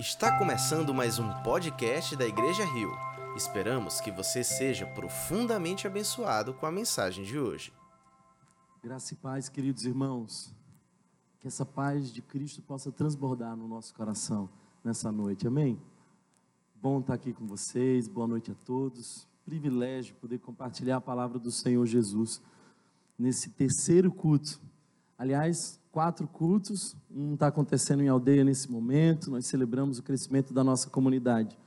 Está começando mais um podcast da Igreja Rio. Esperamos que você seja profundamente abençoado com a mensagem de hoje. Graça e paz, queridos irmãos. Que essa paz de Cristo possa transbordar no nosso coração nessa noite. Amém? Bom estar aqui com vocês. Boa noite a todos. Privilégio poder compartilhar a palavra do Senhor Jesus nesse terceiro culto. Aliás, quatro cultos, um está acontecendo em aldeia nesse momento, nós celebramos o crescimento da nossa comunidade.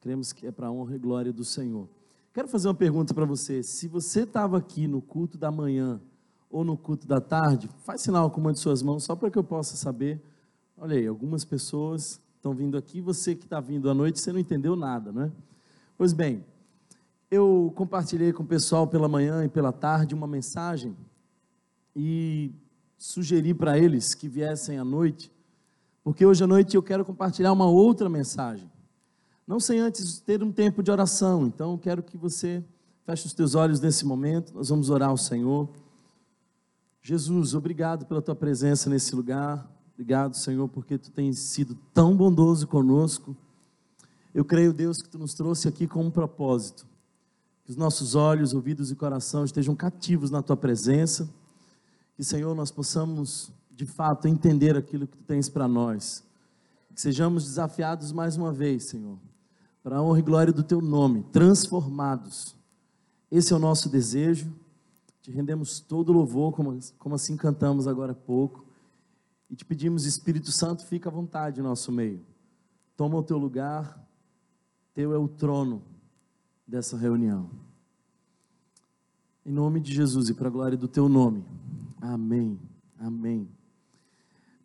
Cremos que é para a honra e glória do Senhor. Quero fazer uma pergunta para você. Se você estava aqui no culto da manhã ou no culto da tarde, faz sinal com uma de suas mãos, só para que eu possa saber. Olha aí, algumas pessoas estão vindo aqui, você que está vindo à noite, você não entendeu nada, não é? Pois bem, eu compartilhei com o pessoal pela manhã e pela tarde uma mensagem e sugeri para eles que viessem à noite, porque hoje à noite eu quero compartilhar uma outra mensagem. Não sem antes ter um tempo de oração, então quero que você feche os teus olhos nesse momento, nós vamos orar ao Senhor. Jesus, obrigado pela tua presença nesse lugar, obrigado, Senhor, porque tu tens sido tão bondoso conosco. Eu creio, Deus, que tu nos trouxe aqui com um propósito. Que os nossos olhos, ouvidos e coração estejam cativos na tua presença que, Senhor, nós possamos de fato entender aquilo que tu tens para nós. Que sejamos desafiados mais uma vez, Senhor, para a honra e glória do teu nome, transformados. Esse é o nosso desejo. Te rendemos todo louvor, como, como assim cantamos agora há pouco. E te pedimos, Espírito Santo, fica à vontade em nosso meio. Toma o teu lugar, teu é o trono dessa reunião. Em nome de Jesus e para a glória do teu nome. Amém. Amém.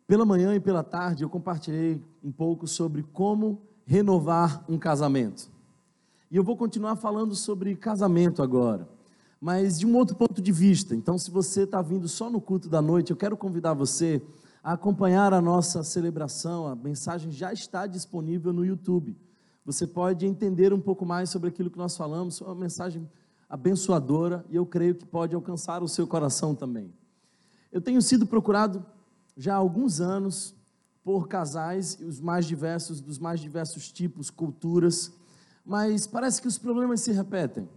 Pela manhã e pela tarde eu compartilhei um pouco sobre como renovar um casamento. E eu vou continuar falando sobre casamento agora, mas de um outro ponto de vista. Então, se você está vindo só no culto da noite, eu quero convidar você a acompanhar a nossa celebração. A mensagem já está disponível no YouTube. Você pode entender um pouco mais sobre aquilo que nós falamos. Uma mensagem abençoadora e eu creio que pode alcançar o seu coração também. Eu tenho sido procurado já há alguns anos por casais, os mais diversos, dos mais diversos tipos, culturas, mas parece que os problemas se repetem.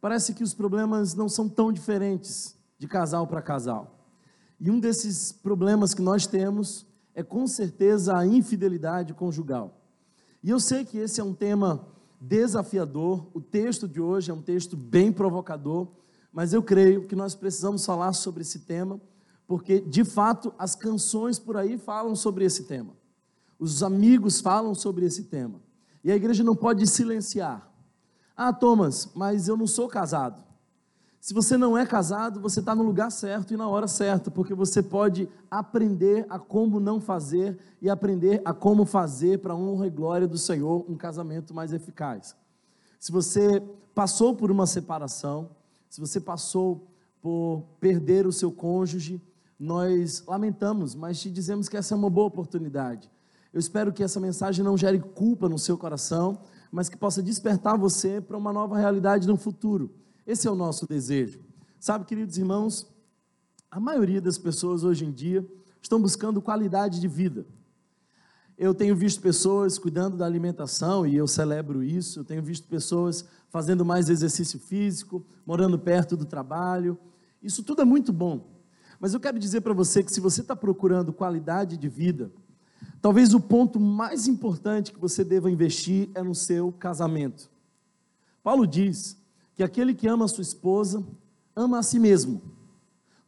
Parece que os problemas não são tão diferentes de casal para casal. E um desses problemas que nós temos é com certeza a infidelidade conjugal. E eu sei que esse é um tema desafiador, o texto de hoje é um texto bem provocador, mas eu creio que nós precisamos falar sobre esse tema porque de fato as canções por aí falam sobre esse tema. Os amigos falam sobre esse tema. E a igreja não pode silenciar. Ah, Thomas, mas eu não sou casado. Se você não é casado, você está no lugar certo e na hora certa, porque você pode aprender a como não fazer e aprender a como fazer para a honra e glória do Senhor um casamento mais eficaz. Se você passou por uma separação, se você passou por perder o seu cônjuge, nós lamentamos, mas te dizemos que essa é uma boa oportunidade. Eu espero que essa mensagem não gere culpa no seu coração, mas que possa despertar você para uma nova realidade no futuro. Esse é o nosso desejo. Sabe, queridos irmãos, a maioria das pessoas hoje em dia estão buscando qualidade de vida. Eu tenho visto pessoas cuidando da alimentação e eu celebro isso. Eu tenho visto pessoas fazendo mais exercício físico, morando perto do trabalho. Isso tudo é muito bom. Mas eu quero dizer para você que se você está procurando qualidade de vida, talvez o ponto mais importante que você deva investir é no seu casamento. Paulo diz que aquele que ama a sua esposa ama a si mesmo,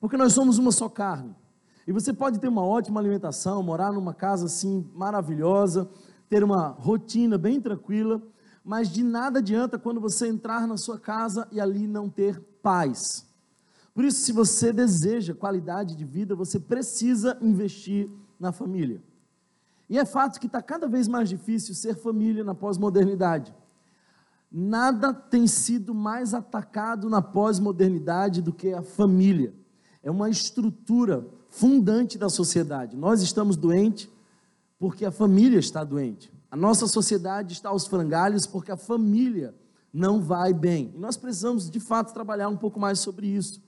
porque nós somos uma só carne. E você pode ter uma ótima alimentação, morar numa casa assim maravilhosa, ter uma rotina bem tranquila, mas de nada adianta quando você entrar na sua casa e ali não ter paz. Por isso, se você deseja qualidade de vida, você precisa investir na família. E é fato que está cada vez mais difícil ser família na pós-modernidade. Nada tem sido mais atacado na pós-modernidade do que a família. É uma estrutura fundante da sociedade. Nós estamos doentes porque a família está doente. A nossa sociedade está aos frangalhos porque a família não vai bem. E nós precisamos, de fato, trabalhar um pouco mais sobre isso.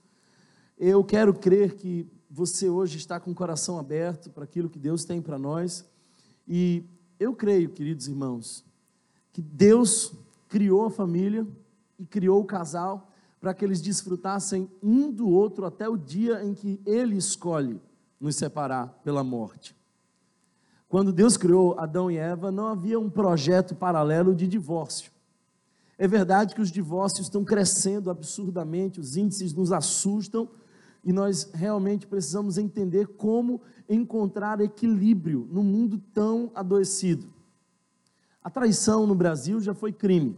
Eu quero crer que você hoje está com o coração aberto para aquilo que Deus tem para nós. E eu creio, queridos irmãos, que Deus criou a família e criou o casal para que eles desfrutassem um do outro até o dia em que Ele escolhe nos separar pela morte. Quando Deus criou Adão e Eva, não havia um projeto paralelo de divórcio. É verdade que os divórcios estão crescendo absurdamente, os índices nos assustam e nós realmente precisamos entender como encontrar equilíbrio no mundo tão adoecido. A traição no Brasil já foi crime.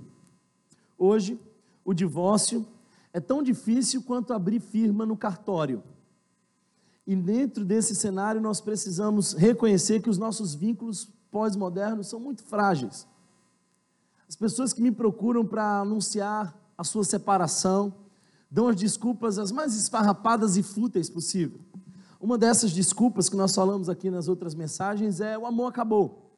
Hoje, o divórcio é tão difícil quanto abrir firma no cartório. E dentro desse cenário, nós precisamos reconhecer que os nossos vínculos pós-modernos são muito frágeis. As pessoas que me procuram para anunciar a sua separação dão as desculpas as mais esfarrapadas e fúteis possível. Uma dessas desculpas que nós falamos aqui nas outras mensagens é o amor acabou.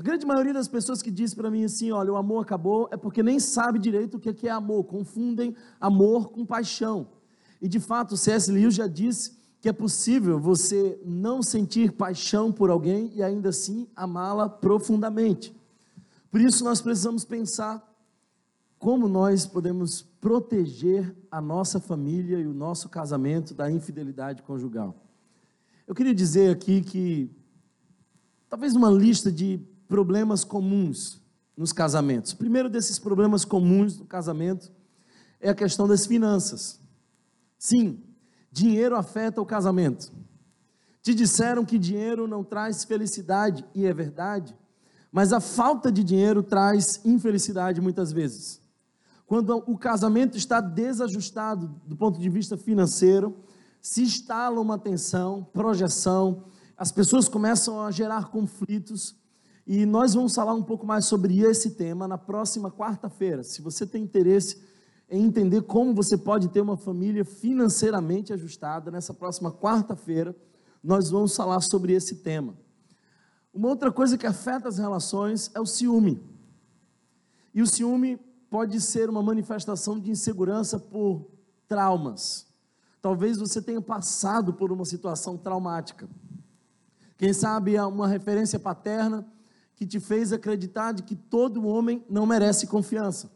A grande maioria das pessoas que diz para mim assim, olha, o amor acabou, é porque nem sabe direito o que é amor, confundem amor com paixão. E de fato, C.S. Lewis já disse que é possível você não sentir paixão por alguém e ainda assim amá-la profundamente. Por isso nós precisamos pensar como nós podemos proteger a nossa família e o nosso casamento da infidelidade conjugal. Eu queria dizer aqui que talvez uma lista de problemas comuns nos casamentos. O primeiro desses problemas comuns no casamento é a questão das finanças. Sim, dinheiro afeta o casamento. Te disseram que dinheiro não traz felicidade, e é verdade, mas a falta de dinheiro traz infelicidade muitas vezes. Quando o casamento está desajustado do ponto de vista financeiro, se instala uma tensão, projeção, as pessoas começam a gerar conflitos, e nós vamos falar um pouco mais sobre esse tema na próxima quarta-feira. Se você tem interesse em entender como você pode ter uma família financeiramente ajustada, nessa próxima quarta-feira, nós vamos falar sobre esse tema. Uma outra coisa que afeta as relações é o ciúme. E o ciúme pode ser uma manifestação de insegurança por traumas. Talvez você tenha passado por uma situação traumática. Quem sabe é uma referência paterna que te fez acreditar de que todo homem não merece confiança.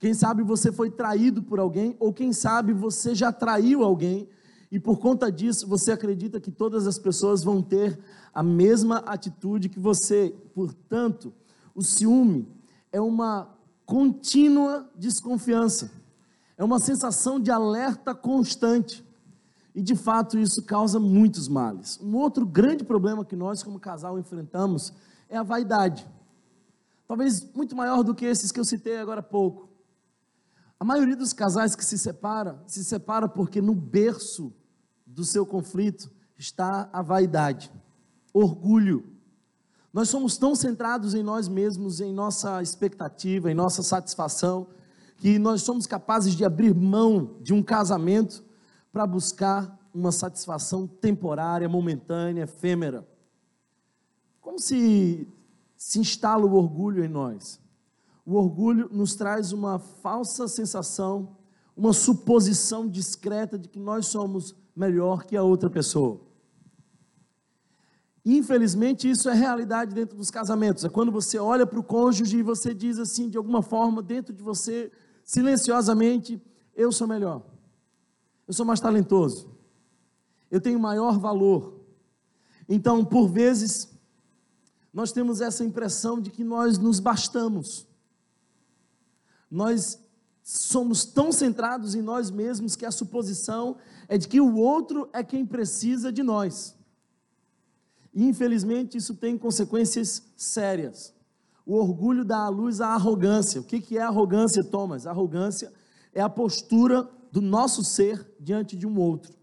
Quem sabe você foi traído por alguém, ou quem sabe você já traiu alguém e por conta disso, você acredita que todas as pessoas vão ter a mesma atitude que você. Portanto, o ciúme é uma contínua desconfiança, é uma sensação de alerta constante. E de fato, isso causa muitos males. Um outro grande problema que nós, como casal, enfrentamos é a vaidade. Talvez muito maior do que esses que eu citei agora há pouco. A maioria dos casais que se separa, se separa porque no berço do seu conflito está a vaidade, orgulho. Nós somos tão centrados em nós mesmos, em nossa expectativa, em nossa satisfação, que nós somos capazes de abrir mão de um casamento para buscar uma satisfação temporária, momentânea, efêmera. Como se se instala o orgulho em nós? O orgulho nos traz uma falsa sensação, uma suposição discreta de que nós somos melhor que a outra pessoa. Infelizmente, isso é realidade dentro dos casamentos. É quando você olha para o cônjuge e você diz assim, de alguma forma, dentro de você, silenciosamente: Eu sou melhor. Eu sou mais talentoso. Eu tenho maior valor. Então, por vezes, nós temos essa impressão de que nós nos bastamos. Nós somos tão centrados em nós mesmos que a suposição é de que o outro é quem precisa de nós. E infelizmente isso tem consequências sérias. O orgulho dá à luz a arrogância. O que é arrogância, Thomas? arrogância é a postura do nosso ser diante de um outro.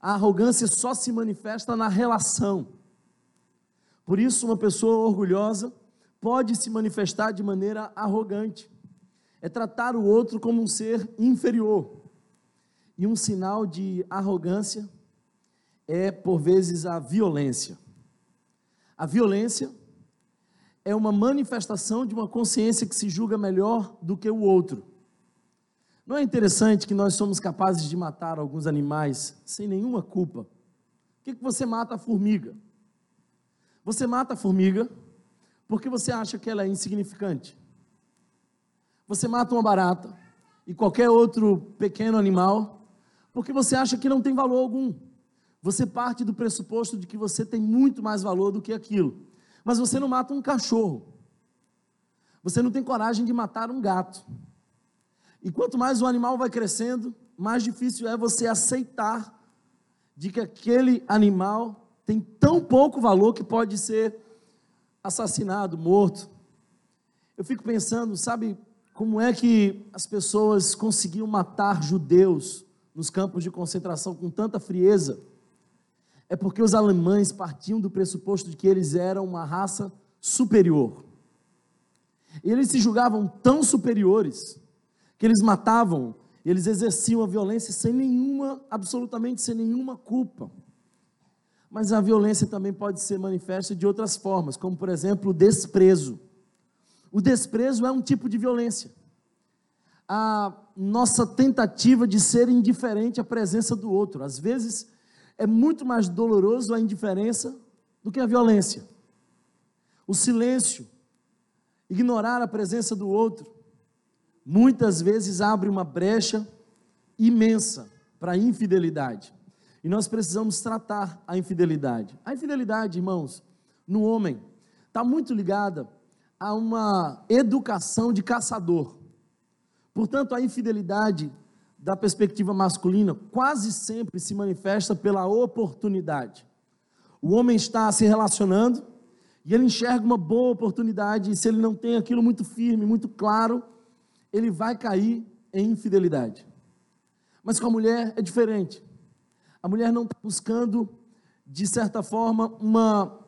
A arrogância só se manifesta na relação. Por isso, uma pessoa orgulhosa pode se manifestar de maneira arrogante é tratar o outro como um ser inferior. E um sinal de arrogância é, por vezes, a violência. A violência é uma manifestação de uma consciência que se julga melhor do que o outro. Não é interessante que nós somos capazes de matar alguns animais sem nenhuma culpa? Por que, que você mata a formiga? Você mata a formiga porque você acha que ela é insignificante. Você mata uma barata e qualquer outro pequeno animal porque você acha que não tem valor algum. Você parte do pressuposto de que você tem muito mais valor do que aquilo. Mas você não mata um cachorro. Você não tem coragem de matar um gato. E quanto mais o animal vai crescendo, mais difícil é você aceitar de que aquele animal tem tão pouco valor que pode ser assassinado, morto. Eu fico pensando, sabe, como é que as pessoas conseguiam matar judeus nos campos de concentração com tanta frieza? É porque os alemães partiam do pressuposto de que eles eram uma raça superior. E eles se julgavam tão superiores que eles matavam, eles exerciam a violência sem nenhuma, absolutamente sem nenhuma culpa. Mas a violência também pode ser manifesta de outras formas, como por exemplo o desprezo. O desprezo é um tipo de violência. A nossa tentativa de ser indiferente à presença do outro. Às vezes é muito mais doloroso a indiferença do que a violência. O silêncio, ignorar a presença do outro, muitas vezes abre uma brecha imensa para a infidelidade. E nós precisamos tratar a infidelidade. A infidelidade, irmãos, no homem, está muito ligada a uma educação de caçador. Portanto, a infidelidade, da perspectiva masculina, quase sempre se manifesta pela oportunidade. O homem está se relacionando e ele enxerga uma boa oportunidade, e se ele não tem aquilo muito firme, muito claro, ele vai cair em infidelidade. Mas com a mulher é diferente. A mulher não está buscando, de certa forma, uma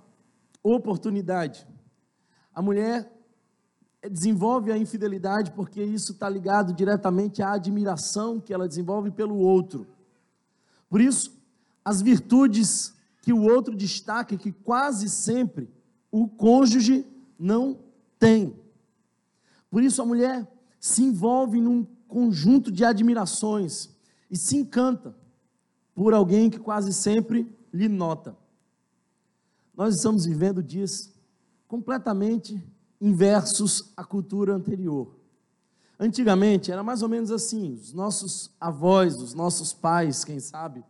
oportunidade. A mulher desenvolve a infidelidade porque isso está ligado diretamente à admiração que ela desenvolve pelo outro. Por isso, as virtudes que o outro destaca, que quase sempre o cônjuge não tem. Por isso, a mulher se envolve num conjunto de admirações e se encanta por alguém que quase sempre lhe nota. Nós estamos vivendo dias completamente inversos à cultura anterior. Antigamente era mais ou menos assim: os nossos avós, os nossos pais, quem sabe,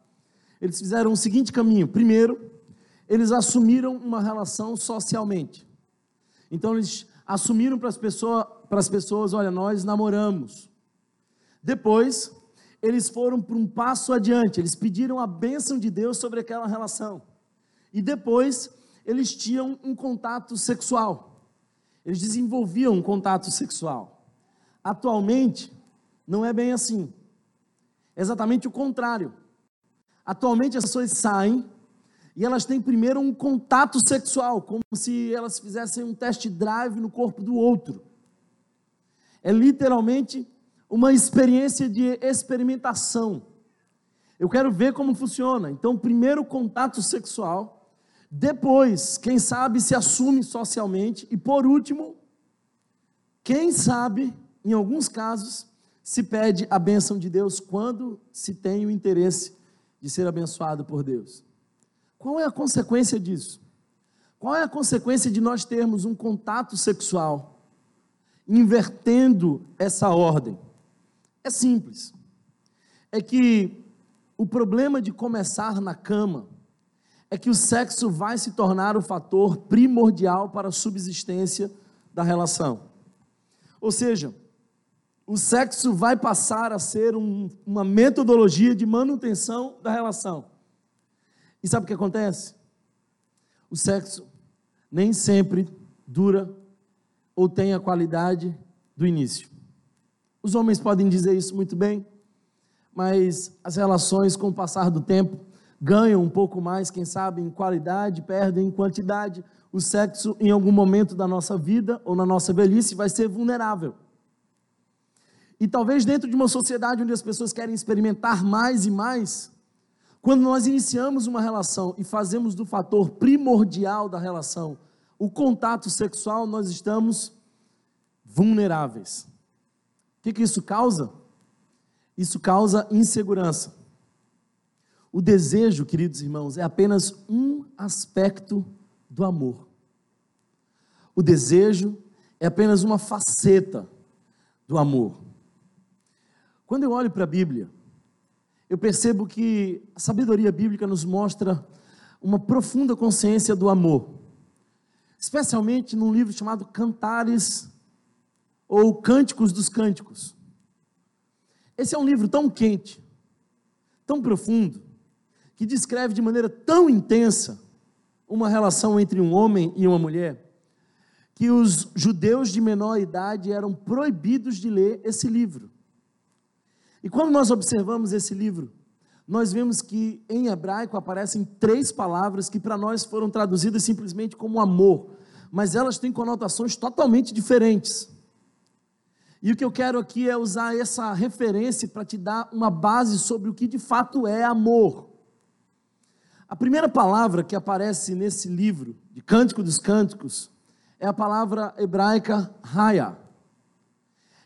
eles fizeram o seguinte caminho: primeiro, eles assumiram uma relação socialmente. Então eles assumiram para as pessoas, para as pessoas, olha, nós namoramos. Depois, eles foram para um passo adiante, eles pediram a bênção de Deus sobre aquela relação. E depois, eles tinham um contato sexual. Eles desenvolviam um contato sexual. Atualmente, não é bem assim. É exatamente o contrário. Atualmente, as pessoas saem e elas têm primeiro um contato sexual, como se elas fizessem um test drive no corpo do outro. É literalmente uma experiência de experimentação. Eu quero ver como funciona. Então, primeiro contato sexual, depois, quem sabe se assume socialmente e por último, quem sabe, em alguns casos, se pede a bênção de Deus quando se tem o interesse de ser abençoado por Deus. Qual é a consequência disso? Qual é a consequência de nós termos um contato sexual invertendo essa ordem? É simples. É que o problema de começar na cama é que o sexo vai se tornar o fator primordial para a subsistência da relação. Ou seja, o sexo vai passar a ser um, uma metodologia de manutenção da relação. E sabe o que acontece? O sexo nem sempre dura ou tem a qualidade do início. Os homens podem dizer isso muito bem, mas as relações, com o passar do tempo, ganham um pouco mais, quem sabe, em qualidade, perdem em quantidade. O sexo, em algum momento da nossa vida ou na nossa velhice, vai ser vulnerável. E talvez dentro de uma sociedade onde as pessoas querem experimentar mais e mais, quando nós iniciamos uma relação e fazemos do fator primordial da relação o contato sexual, nós estamos vulneráveis. O que, que isso causa? Isso causa insegurança. O desejo, queridos irmãos, é apenas um aspecto do amor. o desejo é apenas uma faceta do amor. Quando eu olho para a Bíblia, eu percebo que a sabedoria bíblica nos mostra uma profunda consciência do amor, especialmente num livro chamado Cantares ou Cânticos dos Cânticos. Esse é um livro tão quente, tão profundo, que descreve de maneira tão intensa uma relação entre um homem e uma mulher, que os judeus de menor idade eram proibidos de ler esse livro. E quando nós observamos esse livro, nós vemos que em hebraico aparecem três palavras que para nós foram traduzidas simplesmente como amor, mas elas têm conotações totalmente diferentes. E o que eu quero aqui é usar essa referência para te dar uma base sobre o que de fato é amor. A primeira palavra que aparece nesse livro, de Cântico dos Cânticos, é a palavra hebraica raya.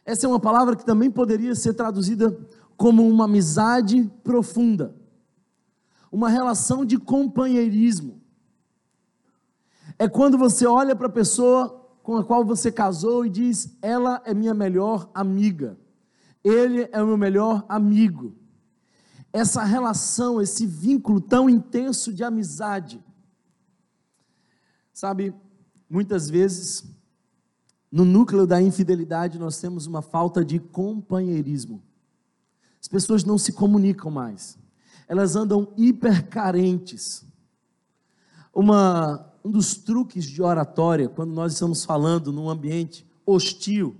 Essa é uma palavra que também poderia ser traduzida como uma amizade profunda, uma relação de companheirismo. É quando você olha para a pessoa com a qual você casou e diz: Ela é minha melhor amiga, ele é o meu melhor amigo. Essa relação, esse vínculo tão intenso de amizade. Sabe, muitas vezes, no núcleo da infidelidade, nós temos uma falta de companheirismo. As pessoas não se comunicam mais, elas andam hipercarentes. Uma um dos truques de oratória, quando nós estamos falando num ambiente hostil.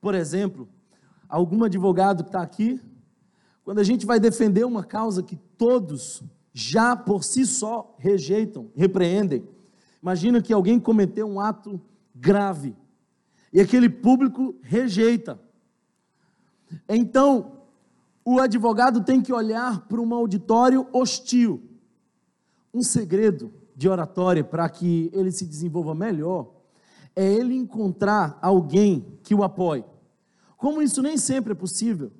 Por exemplo, algum advogado que está aqui, quando a gente vai defender uma causa que todos já por si só rejeitam, repreendem. Imagina que alguém cometeu um ato grave e aquele público rejeita. Então, o advogado tem que olhar para um auditório hostil. Um segredo de oratória para que ele se desenvolva melhor é ele encontrar alguém que o apoie. Como isso nem sempre é possível,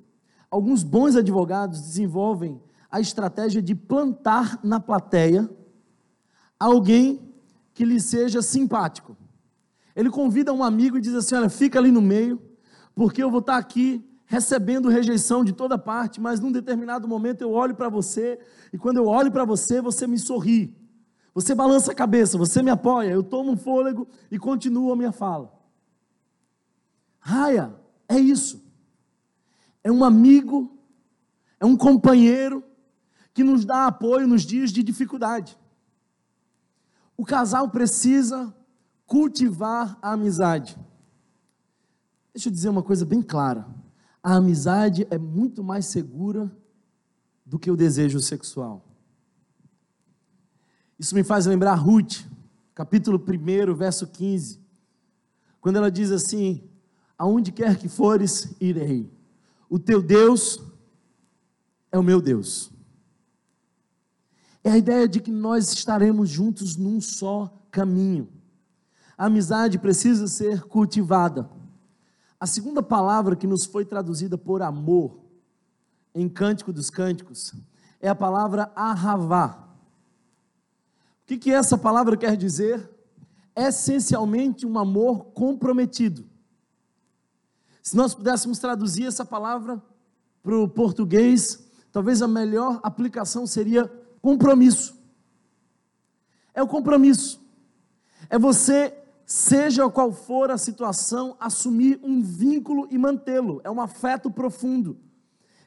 alguns bons advogados desenvolvem a estratégia de plantar na plateia alguém que lhe seja simpático. Ele convida um amigo e diz assim: Olha, fica ali no meio, porque eu vou estar aqui recebendo rejeição de toda parte, mas num determinado momento eu olho para você, e quando eu olho para você, você me sorri. Você balança a cabeça, você me apoia, eu tomo um fôlego e continuo a minha fala. Raia, é isso. É um amigo, é um companheiro que nos dá apoio nos dias de dificuldade. O casal precisa cultivar a amizade. Deixa eu dizer uma coisa bem clara: a amizade é muito mais segura do que o desejo sexual. Isso me faz lembrar Ruth, capítulo 1, verso 15, quando ela diz assim: Aonde quer que fores, irei. O teu Deus é o meu Deus. É a ideia de que nós estaremos juntos num só caminho. A amizade precisa ser cultivada. A segunda palavra que nos foi traduzida por amor em Cântico dos Cânticos é a palavra ahavá. Que, que essa palavra quer dizer? Essencialmente um amor comprometido. Se nós pudéssemos traduzir essa palavra para o português, talvez a melhor aplicação seria compromisso. É o compromisso. É você, seja qual for a situação, assumir um vínculo e mantê-lo. É um afeto profundo.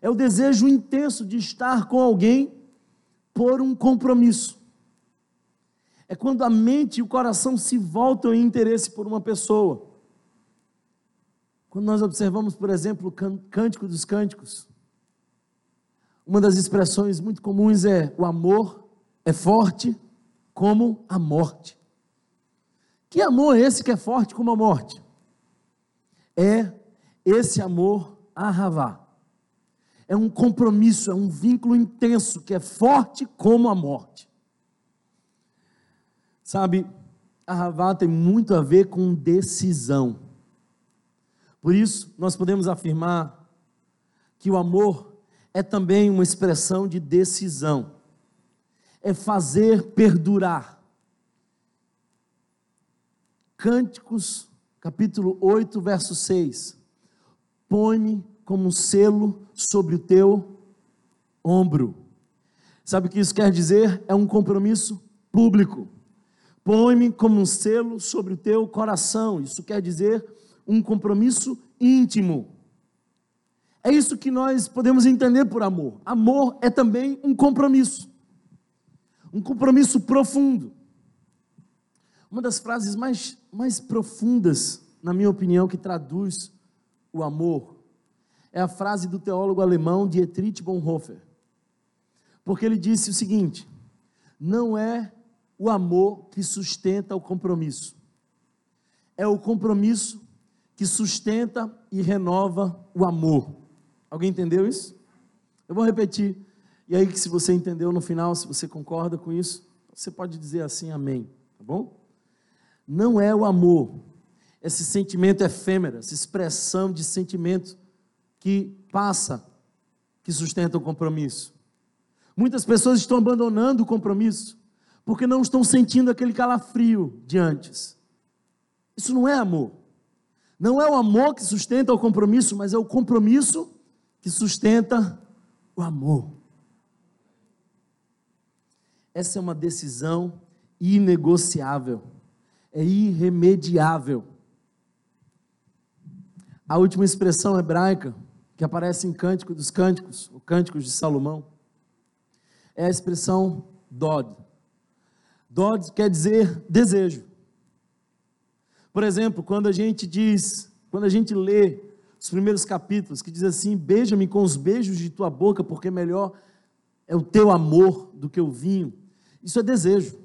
É o desejo intenso de estar com alguém por um compromisso é quando a mente e o coração se voltam em interesse por uma pessoa. Quando nós observamos, por exemplo, o Cântico dos Cânticos, uma das expressões muito comuns é: o amor é forte como a morte. Que amor é esse que é forte como a morte? É esse amor arravá. É um compromisso, é um vínculo intenso que é forte como a morte. Sabe, a Ravá tem muito a ver com decisão. Por isso, nós podemos afirmar que o amor é também uma expressão de decisão. É fazer perdurar. Cânticos, capítulo 8, verso 6. Põe-me como selo sobre o teu ombro. Sabe o que isso quer dizer? É um compromisso público. Põe-me como um selo sobre o teu coração. Isso quer dizer um compromisso íntimo. É isso que nós podemos entender por amor. Amor é também um compromisso. Um compromisso profundo. Uma das frases mais, mais profundas, na minha opinião, que traduz o amor, é a frase do teólogo alemão Dietrich Bonhoeffer. Porque ele disse o seguinte: não é o amor que sustenta o compromisso, é o compromisso que sustenta e renova o amor. Alguém entendeu isso? Eu vou repetir. E aí, se você entendeu no final, se você concorda com isso, você pode dizer assim, amém, tá bom? Não é o amor, esse sentimento efêmero, essa expressão de sentimento que passa, que sustenta o compromisso. Muitas pessoas estão abandonando o compromisso porque não estão sentindo aquele calafrio de antes. Isso não é amor. Não é o amor que sustenta o compromisso, mas é o compromisso que sustenta o amor. Essa é uma decisão inegociável, é irremediável. A última expressão hebraica que aparece em Cântico dos Cânticos, o Cânticos de Salomão, é a expressão Dod. Dod quer dizer desejo. Por exemplo, quando a gente diz, quando a gente lê os primeiros capítulos, que diz assim: Beija-me com os beijos de tua boca, porque melhor é o teu amor do que o vinho. Isso é desejo.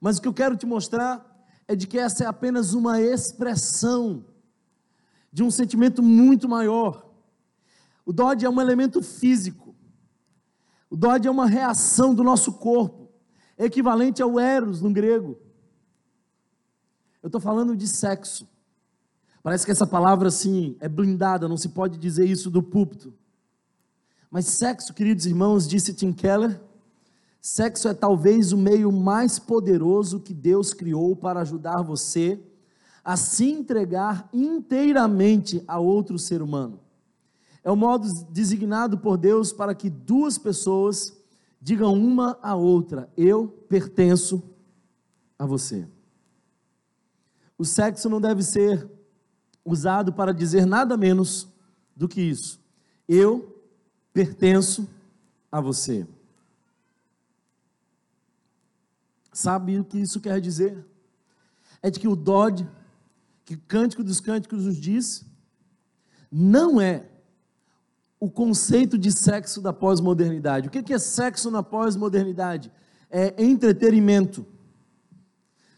Mas o que eu quero te mostrar é de que essa é apenas uma expressão de um sentimento muito maior. O Dodge é um elemento físico. O Dodge é uma reação do nosso corpo, equivalente ao eros no grego. Eu estou falando de sexo. Parece que essa palavra assim é blindada, não se pode dizer isso do púlpito. Mas sexo, queridos irmãos, disse Tim Keller, sexo é talvez o meio mais poderoso que Deus criou para ajudar você a se entregar inteiramente a outro ser humano. É o modo designado por Deus para que duas pessoas digam uma à outra: Eu pertenço a você. O sexo não deve ser usado para dizer nada menos do que isso. Eu pertenço a você. Sabe o que isso quer dizer? É de que o Dodge, que o Cântico dos Cânticos nos diz, não é o conceito de sexo da pós-modernidade. O que é sexo na pós-modernidade? É entretenimento.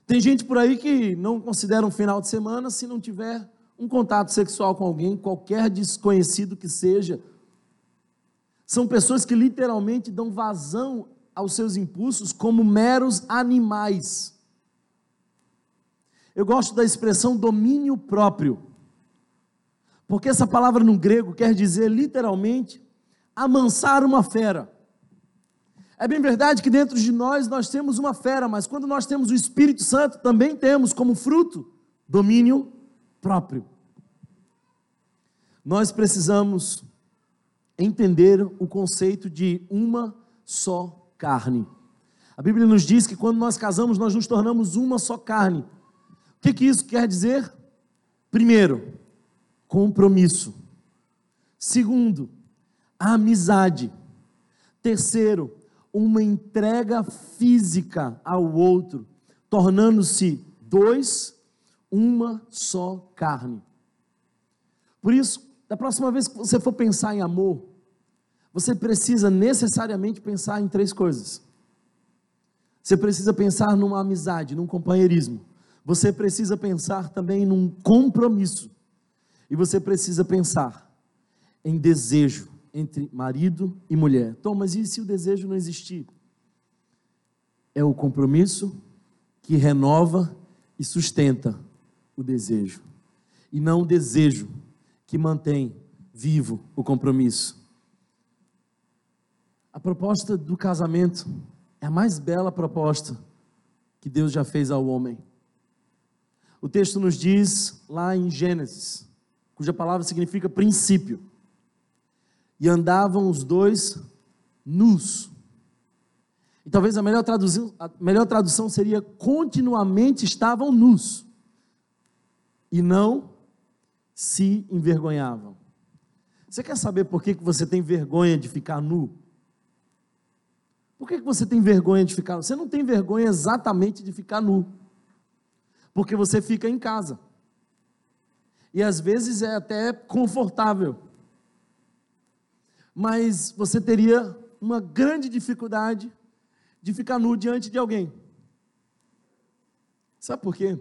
Tem gente por aí que não considera um final de semana se não tiver um contato sexual com alguém, qualquer desconhecido que seja. São pessoas que literalmente dão vazão aos seus impulsos como meros animais. Eu gosto da expressão domínio próprio, porque essa palavra no grego quer dizer literalmente amansar uma fera. É bem verdade que dentro de nós nós temos uma fera, mas quando nós temos o Espírito Santo, também temos como fruto domínio próprio. Nós precisamos entender o conceito de uma só carne. A Bíblia nos diz que quando nós casamos, nós nos tornamos uma só carne. O que, que isso quer dizer? Primeiro, compromisso. Segundo, amizade. Terceiro, uma entrega física ao outro, tornando-se dois uma só carne. Por isso, da próxima vez que você for pensar em amor, você precisa necessariamente pensar em três coisas. Você precisa pensar numa amizade, num companheirismo. Você precisa pensar também num compromisso. E você precisa pensar em desejo entre marido e mulher. Tom, mas e se o desejo não existir? É o compromisso que renova e sustenta o desejo, e não o desejo que mantém vivo o compromisso. A proposta do casamento é a mais bela proposta que Deus já fez ao homem. O texto nos diz lá em Gênesis, cuja palavra significa princípio. E andavam os dois nus. E talvez a melhor tradução, a melhor tradução seria continuamente estavam nus. E não se envergonhavam. Você quer saber por que você tem vergonha de ficar nu? Por que você tem vergonha de ficar nu? Você não tem vergonha exatamente de ficar nu. Porque você fica em casa. E às vezes é até confortável. Mas você teria uma grande dificuldade de ficar nu diante de alguém. Sabe por quê?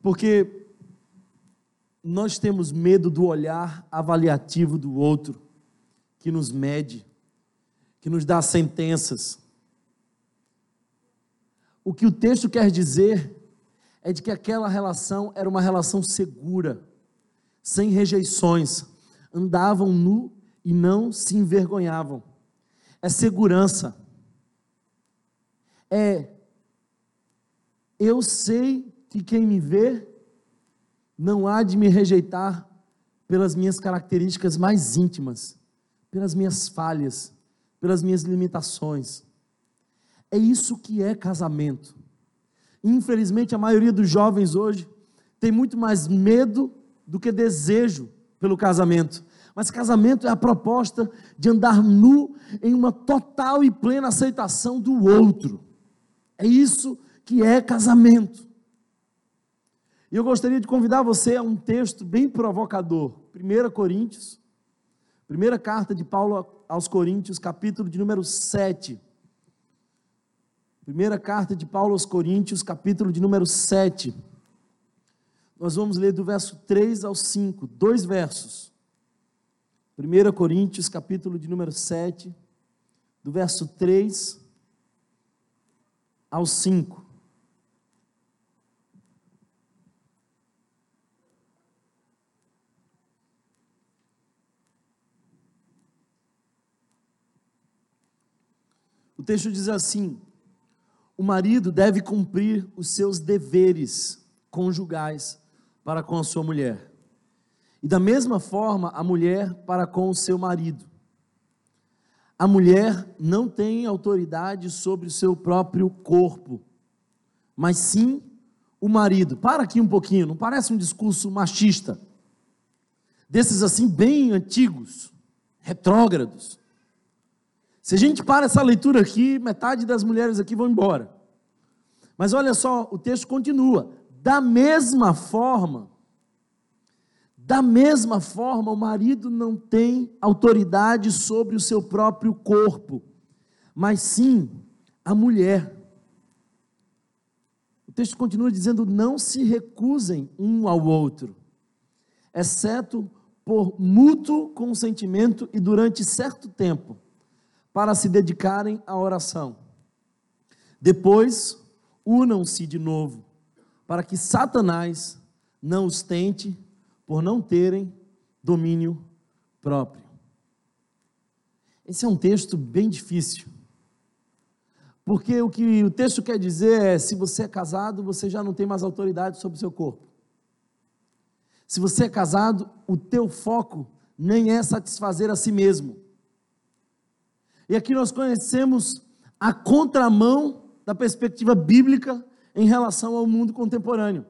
Porque nós temos medo do olhar avaliativo do outro, que nos mede, que nos dá sentenças. O que o texto quer dizer é de que aquela relação era uma relação segura, sem rejeições, andavam nu e não se envergonhavam. É segurança. É eu sei que quem me vê não há de me rejeitar pelas minhas características mais íntimas, pelas minhas falhas, pelas minhas limitações. É isso que é casamento. Infelizmente, a maioria dos jovens hoje tem muito mais medo do que desejo pelo casamento. Mas casamento é a proposta de andar nu em uma total e plena aceitação do outro. É isso que é casamento. E eu gostaria de convidar você a um texto bem provocador. 1 Coríntios, primeira carta de Paulo aos Coríntios, capítulo de número 7. Primeira carta de Paulo aos Coríntios, capítulo de número 7. Nós vamos ler do verso 3 ao 5, dois versos. 1 Coríntios, capítulo de número 7, do verso 3 ao 5. O texto diz assim: o marido deve cumprir os seus deveres conjugais para com a sua mulher. E da mesma forma, a mulher para com o seu marido. A mulher não tem autoridade sobre o seu próprio corpo, mas sim o marido. Para aqui um pouquinho, não parece um discurso machista? Desses assim, bem antigos, retrógrados. Se a gente para essa leitura aqui, metade das mulheres aqui vão embora. Mas olha só, o texto continua. Da mesma forma, da mesma forma, o marido não tem autoridade sobre o seu próprio corpo, mas sim a mulher. O texto continua dizendo: não se recusem um ao outro, exceto por mútuo consentimento e durante certo tempo para se dedicarem à oração. Depois, unam-se de novo, para que Satanás não os tente por não terem domínio próprio. Esse é um texto bem difícil. Porque o que o texto quer dizer é: se você é casado, você já não tem mais autoridade sobre o seu corpo. Se você é casado, o teu foco nem é satisfazer a si mesmo. E aqui nós conhecemos a contramão da perspectiva bíblica em relação ao mundo contemporâneo.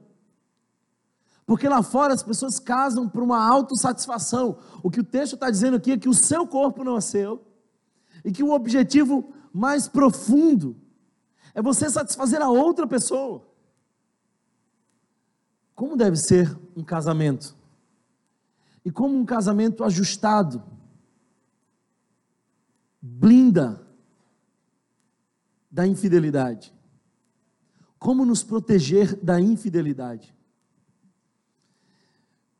Porque lá fora as pessoas casam por uma autossatisfação. O que o texto está dizendo aqui é que o seu corpo não é seu, e que o objetivo mais profundo é você satisfazer a outra pessoa. Como deve ser um casamento? E como um casamento ajustado blinda da infidelidade. Como nos proteger da infidelidade?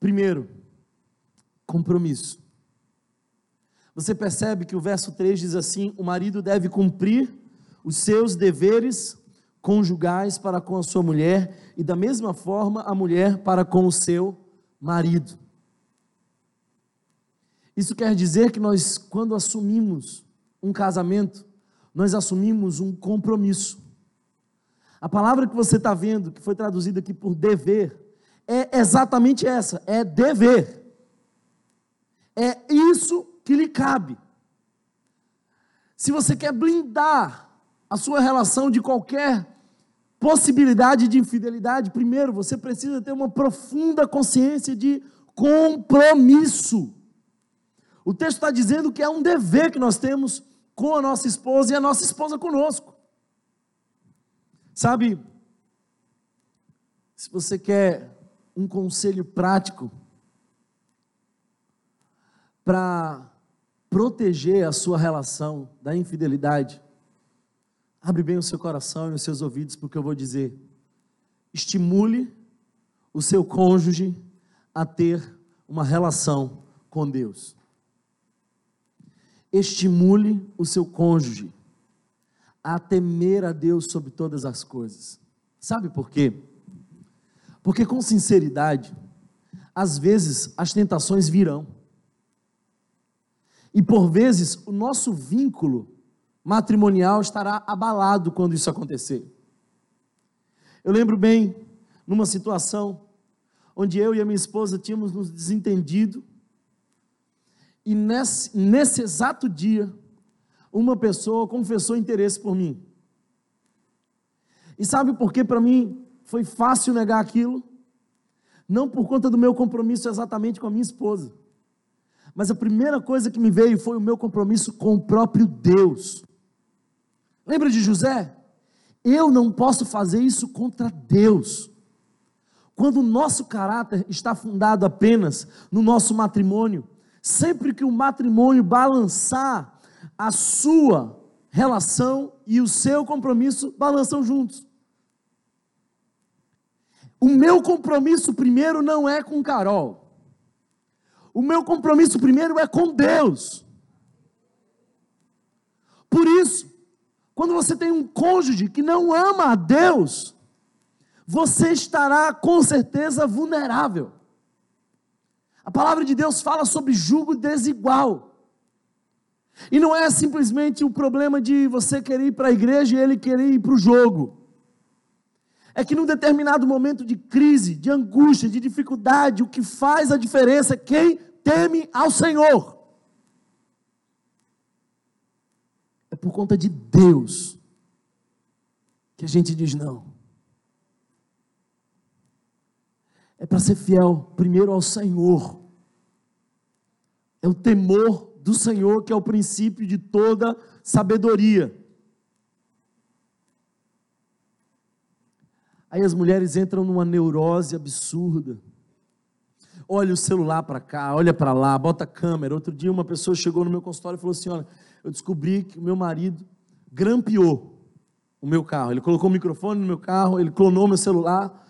Primeiro, compromisso. Você percebe que o verso 3 diz assim: o marido deve cumprir os seus deveres conjugais para com a sua mulher, e da mesma forma a mulher para com o seu marido. Isso quer dizer que nós, quando assumimos um casamento, nós assumimos um compromisso. A palavra que você está vendo, que foi traduzida aqui por dever, é exatamente essa: é dever. É isso que lhe cabe. Se você quer blindar a sua relação de qualquer possibilidade de infidelidade, primeiro você precisa ter uma profunda consciência de compromisso. O texto está dizendo que é um dever que nós temos com a nossa esposa e a nossa esposa conosco. Sabe, se você quer um conselho prático para proteger a sua relação da infidelidade, abre bem o seu coração e os seus ouvidos, porque eu vou dizer: estimule o seu cônjuge a ter uma relação com Deus. Estimule o seu cônjuge a temer a Deus sobre todas as coisas. Sabe por quê? Porque com sinceridade, às vezes as tentações virão. E por vezes o nosso vínculo matrimonial estará abalado quando isso acontecer. Eu lembro bem numa situação onde eu e a minha esposa tínhamos nos desentendido, e nesse, nesse exato dia, uma pessoa confessou interesse por mim. E sabe por que para mim foi fácil negar aquilo? Não por conta do meu compromisso exatamente com a minha esposa, mas a primeira coisa que me veio foi o meu compromisso com o próprio Deus. Lembra de José? Eu não posso fazer isso contra Deus. Quando o nosso caráter está fundado apenas no nosso matrimônio, sempre que o matrimônio balançar, a sua relação e o seu compromisso balançam juntos. O meu compromisso primeiro não é com Carol. O meu compromisso primeiro é com Deus. Por isso, quando você tem um cônjuge que não ama a Deus, você estará com certeza vulnerável. A palavra de Deus fala sobre jugo desigual. E não é simplesmente o problema de você querer ir para a igreja e ele querer ir para o jogo. É que num determinado momento de crise, de angústia, de dificuldade, o que faz a diferença é quem teme ao Senhor. É por conta de Deus que a gente diz não. É para ser fiel primeiro ao Senhor. É o temor do Senhor, que é o princípio de toda sabedoria. Aí as mulheres entram numa neurose absurda. Olha o celular para cá, olha para lá, bota a câmera. Outro dia uma pessoa chegou no meu consultório e falou assim: Olha, eu descobri que o meu marido grampeou o meu carro. Ele colocou o microfone no meu carro, ele clonou meu celular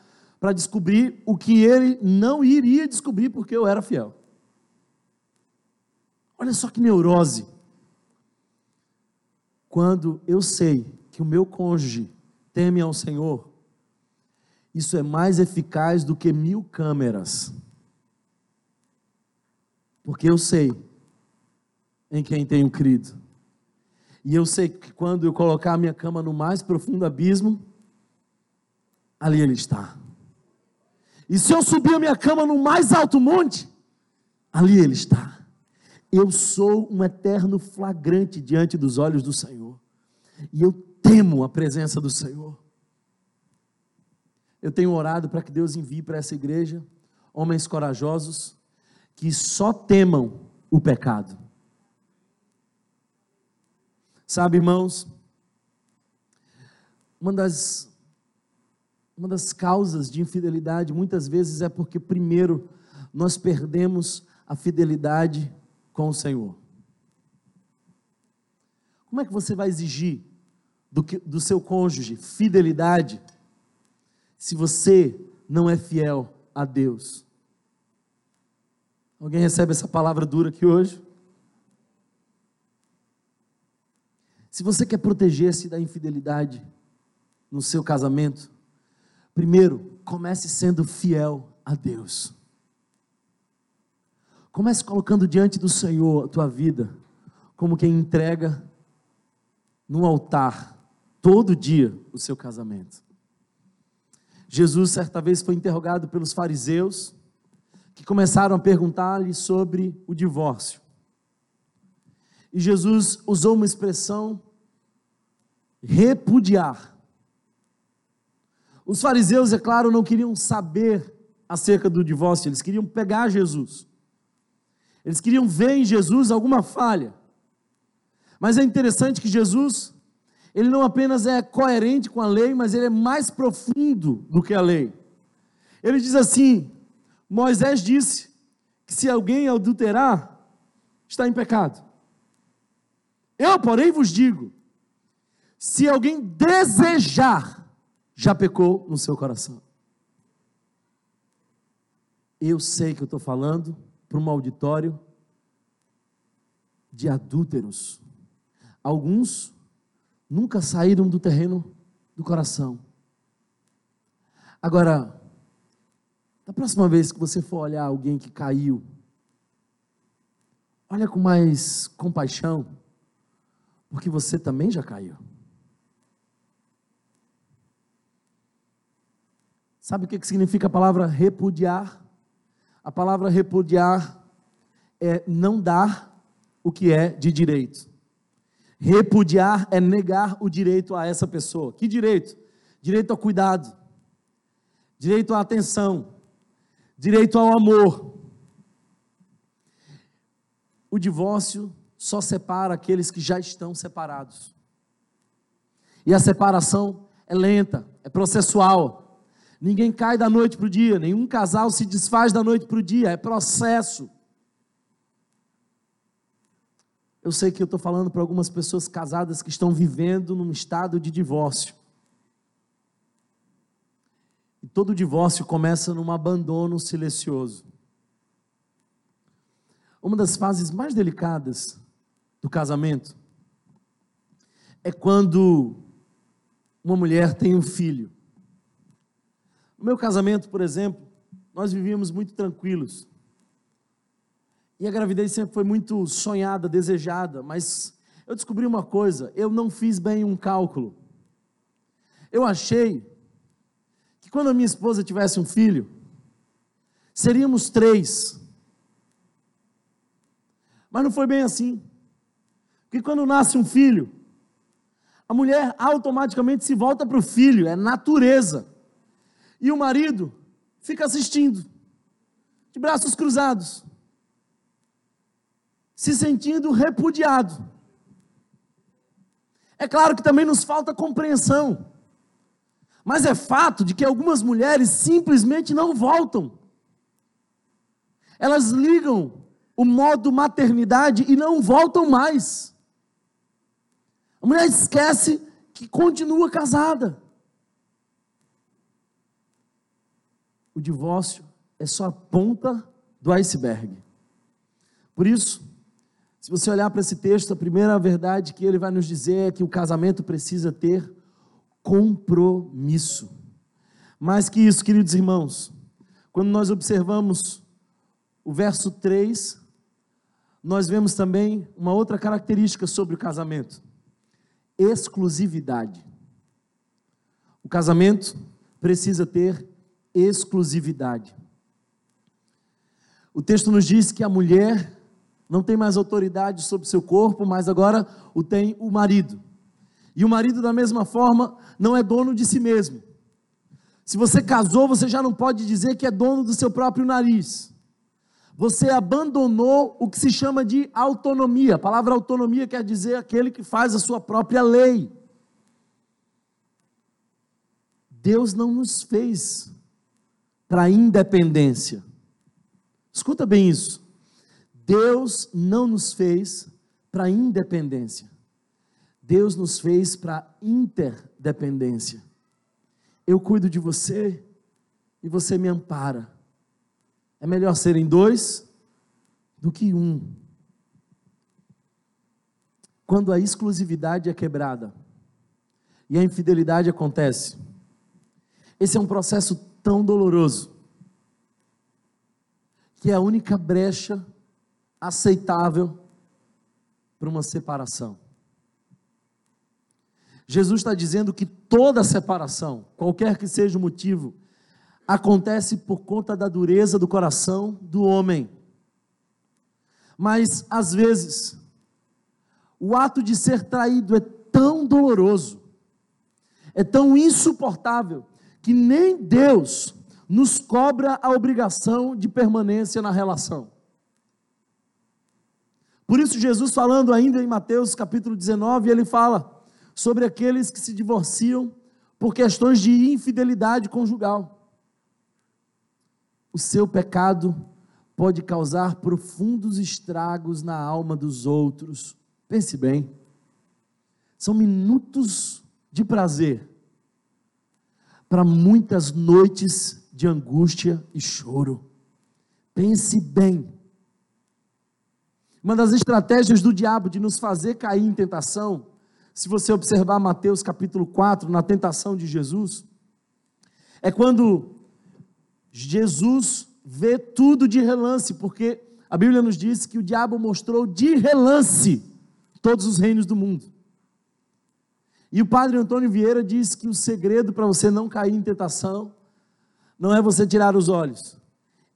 para descobrir o que ele não iria descobrir porque eu era fiel. Olha só que neurose. Quando eu sei que o meu cônjuge teme ao Senhor, isso é mais eficaz do que mil câmeras. Porque eu sei em quem tenho crido. E eu sei que quando eu colocar a minha cama no mais profundo abismo, ali ele está. E se eu subir a minha cama no mais alto monte, ali ele está. Eu sou um eterno flagrante diante dos olhos do Senhor. E eu temo a presença do Senhor. Eu tenho orado para que Deus envie para essa igreja homens corajosos que só temam o pecado. Sabe, irmãos, uma das, uma das causas de infidelidade muitas vezes é porque, primeiro, nós perdemos a fidelidade com o Senhor. Como é que você vai exigir do, que, do seu cônjuge fidelidade se você não é fiel a Deus? Alguém recebe essa palavra dura aqui hoje? Se você quer proteger-se da infidelidade no seu casamento, primeiro, comece sendo fiel a Deus. Comece colocando diante do Senhor a tua vida, como quem entrega no altar, todo dia, o seu casamento. Jesus, certa vez, foi interrogado pelos fariseus, que começaram a perguntar-lhe sobre o divórcio. E Jesus usou uma expressão repudiar. Os fariseus, é claro, não queriam saber acerca do divórcio, eles queriam pegar Jesus. Eles queriam ver em Jesus alguma falha. Mas é interessante que Jesus, ele não apenas é coerente com a lei, mas ele é mais profundo do que a lei. Ele diz assim: Moisés disse que se alguém adulterar, está em pecado. Eu, porém, vos digo: se alguém desejar, já pecou no seu coração. Eu sei que eu estou falando para um auditório de adúlteros. Alguns nunca saíram do terreno do coração. Agora, da próxima vez que você for olhar alguém que caiu, olha com mais compaixão, porque você também já caiu. Sabe o que significa a palavra repudiar? A palavra repudiar é não dar o que é de direito. Repudiar é negar o direito a essa pessoa. Que direito? Direito ao cuidado, direito à atenção, direito ao amor. O divórcio só separa aqueles que já estão separados. E a separação é lenta, é processual. Ninguém cai da noite para o dia, nenhum casal se desfaz da noite para o dia, é processo. Eu sei que eu estou falando para algumas pessoas casadas que estão vivendo num estado de divórcio. E todo divórcio começa num abandono silencioso. Uma das fases mais delicadas do casamento é quando uma mulher tem um filho. No meu casamento, por exemplo, nós vivíamos muito tranquilos. E a gravidez sempre foi muito sonhada, desejada, mas eu descobri uma coisa: eu não fiz bem um cálculo. Eu achei que quando a minha esposa tivesse um filho, seríamos três. Mas não foi bem assim. Porque quando nasce um filho, a mulher automaticamente se volta para o filho, é natureza. E o marido fica assistindo, de braços cruzados, se sentindo repudiado. É claro que também nos falta compreensão, mas é fato de que algumas mulheres simplesmente não voltam. Elas ligam o modo maternidade e não voltam mais. A mulher esquece que continua casada. O divórcio é só a ponta do iceberg. Por isso, se você olhar para esse texto, a primeira verdade que ele vai nos dizer é que o casamento precisa ter compromisso. Mais que isso, queridos irmãos, quando nós observamos o verso 3, nós vemos também uma outra característica sobre o casamento: exclusividade. O casamento precisa ter exclusividade. O texto nos diz que a mulher não tem mais autoridade sobre seu corpo, mas agora o tem o marido. E o marido, da mesma forma, não é dono de si mesmo. Se você casou, você já não pode dizer que é dono do seu próprio nariz. Você abandonou o que se chama de autonomia. A palavra autonomia quer dizer aquele que faz a sua própria lei. Deus não nos fez para a independência. Escuta bem isso. Deus não nos fez para independência. Deus nos fez para interdependência. Eu cuido de você e você me ampara. É melhor serem dois do que um. Quando a exclusividade é quebrada e a infidelidade acontece, esse é um processo tão doloroso que é a única brecha aceitável para uma separação. Jesus está dizendo que toda separação, qualquer que seja o motivo, acontece por conta da dureza do coração do homem. Mas, às vezes, o ato de ser traído é tão doloroso, é tão insuportável, que nem Deus nos cobra a obrigação de permanência na relação. Por isso, Jesus, falando ainda em Mateus capítulo 19, ele fala sobre aqueles que se divorciam por questões de infidelidade conjugal. O seu pecado pode causar profundos estragos na alma dos outros. Pense bem. São minutos de prazer para muitas noites de angústia e choro. Pense bem. Uma das estratégias do diabo de nos fazer cair em tentação, se você observar Mateus capítulo 4, na tentação de Jesus, é quando Jesus vê tudo de relance, porque a Bíblia nos diz que o diabo mostrou de relance todos os reinos do mundo. E o padre Antônio Vieira diz que o segredo para você não cair em tentação não é você tirar os olhos,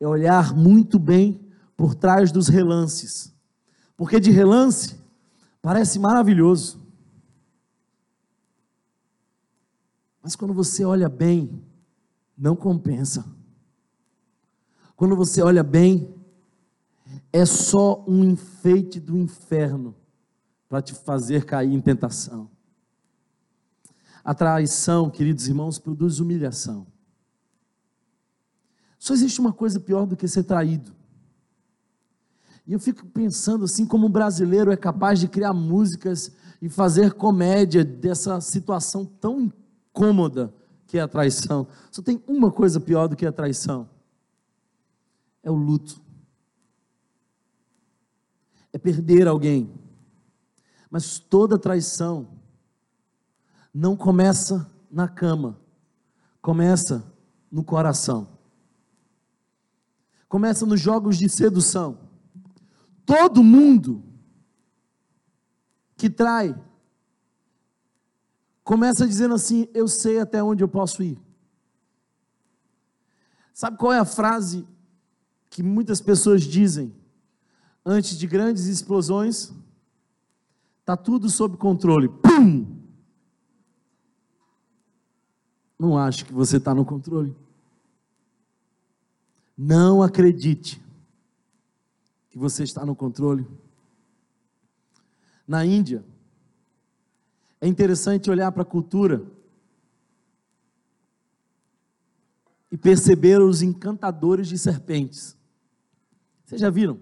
é olhar muito bem por trás dos relances. Porque de relance parece maravilhoso. Mas quando você olha bem, não compensa. Quando você olha bem, é só um enfeite do inferno para te fazer cair em tentação. A traição, queridos irmãos, produz humilhação. Só existe uma coisa pior do que ser traído. E eu fico pensando assim, como o brasileiro é capaz de criar músicas e fazer comédia dessa situação tão incômoda que é a traição. Só tem uma coisa pior do que a traição é o luto. É perder alguém. Mas toda traição não começa na cama, começa no coração. Começa nos jogos de sedução. Todo mundo que trai começa dizendo assim: Eu sei até onde eu posso ir. Sabe qual é a frase que muitas pessoas dizem antes de grandes explosões, está tudo sob controle. Pum! Não acho que você está no controle. Não acredite que você está no controle. Na Índia, é interessante olhar para a cultura e perceber os encantadores de serpentes. Vocês já viram?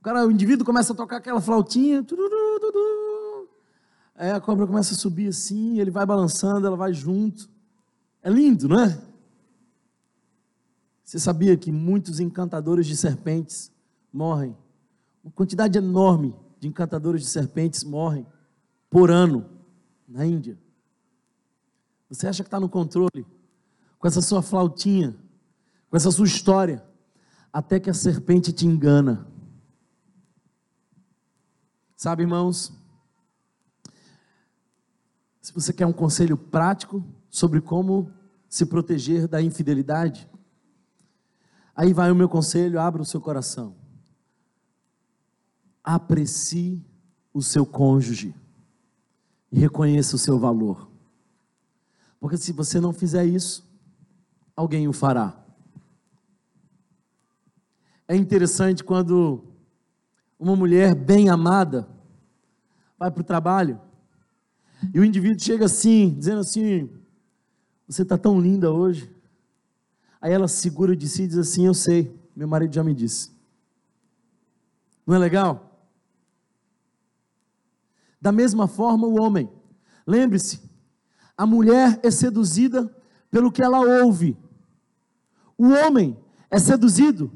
O cara, o indivíduo começa a tocar aquela flautinha, tururu, tururu, aí a cobra começa a subir assim, ele vai balançando, ela vai junto. É lindo, não é? Você sabia que muitos encantadores de serpentes morrem? Uma quantidade enorme de encantadores de serpentes morrem por ano na Índia. Você acha que está no controle com essa sua flautinha, com essa sua história? até que a serpente te engana. Sabe, irmãos? Se você quer um conselho prático sobre como se proteger da infidelidade, aí vai o meu conselho: abra o seu coração. Aprecie o seu cônjuge e reconheça o seu valor. Porque se você não fizer isso, alguém o fará. É interessante quando uma mulher bem amada vai para o trabalho e o indivíduo chega assim, dizendo assim: Você está tão linda hoje. Aí ela segura de si e diz assim: Eu sei, meu marido já me disse. Não é legal? Da mesma forma, o homem. Lembre-se, a mulher é seduzida pelo que ela ouve. O homem é seduzido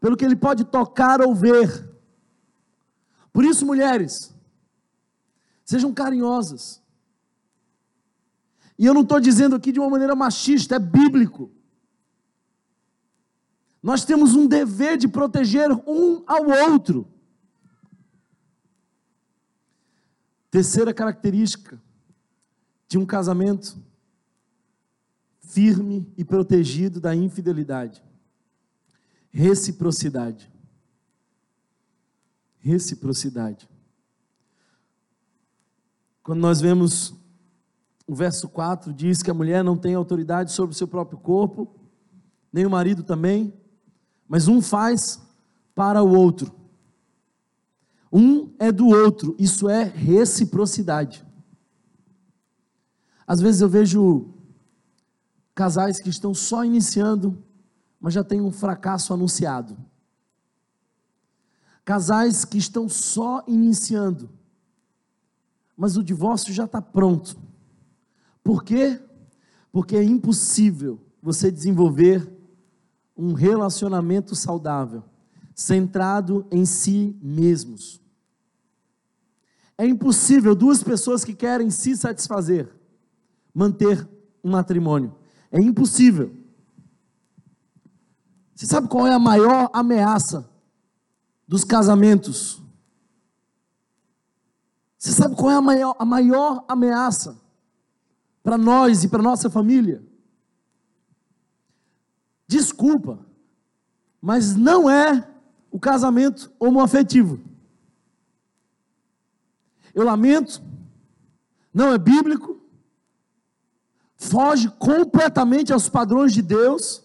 pelo que ele pode tocar ou ver. Por isso, mulheres, sejam carinhosas. E eu não estou dizendo aqui de uma maneira machista, é bíblico. Nós temos um dever de proteger um ao outro. Terceira característica de um casamento firme e protegido da infidelidade. Reciprocidade. Reciprocidade. Quando nós vemos o verso 4, diz que a mulher não tem autoridade sobre o seu próprio corpo, nem o marido também, mas um faz para o outro. Um é do outro, isso é reciprocidade. Às vezes eu vejo casais que estão só iniciando, mas já tem um fracasso anunciado. Casais que estão só iniciando, mas o divórcio já está pronto. Por quê? Porque é impossível você desenvolver um relacionamento saudável, centrado em si mesmos. É impossível duas pessoas que querem se satisfazer manter um matrimônio. É impossível. Você sabe qual é a maior ameaça dos casamentos? Você sabe qual é a maior, a maior ameaça para nós e para nossa família? Desculpa, mas não é o casamento homoafetivo. Eu lamento, não é bíblico, foge completamente aos padrões de Deus,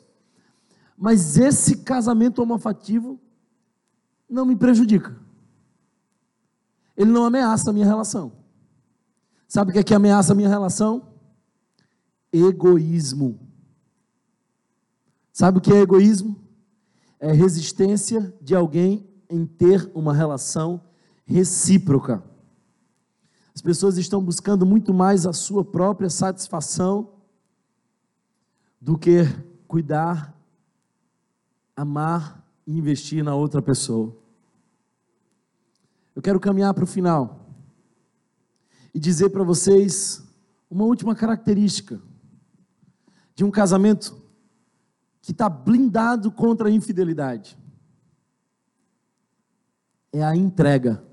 mas esse casamento homoafetivo não me prejudica. Ele não ameaça a minha relação. Sabe o que é que ameaça a minha relação? Egoísmo. Sabe o que é egoísmo? É resistência de alguém em ter uma relação recíproca. As pessoas estão buscando muito mais a sua própria satisfação do que cuidar, amar e investir na outra pessoa. Eu quero caminhar para o final e dizer para vocês uma última característica de um casamento que está blindado contra a infidelidade. É a entrega.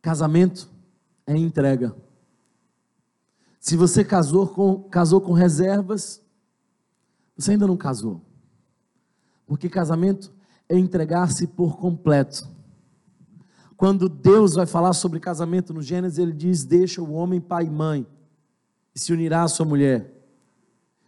Casamento é entrega. Se você casou com, casou com reservas, você ainda não casou. Porque casamento é entregar-se por completo. Quando Deus vai falar sobre casamento no Gênesis, ele diz: Deixa o homem pai e mãe e se unirá à sua mulher.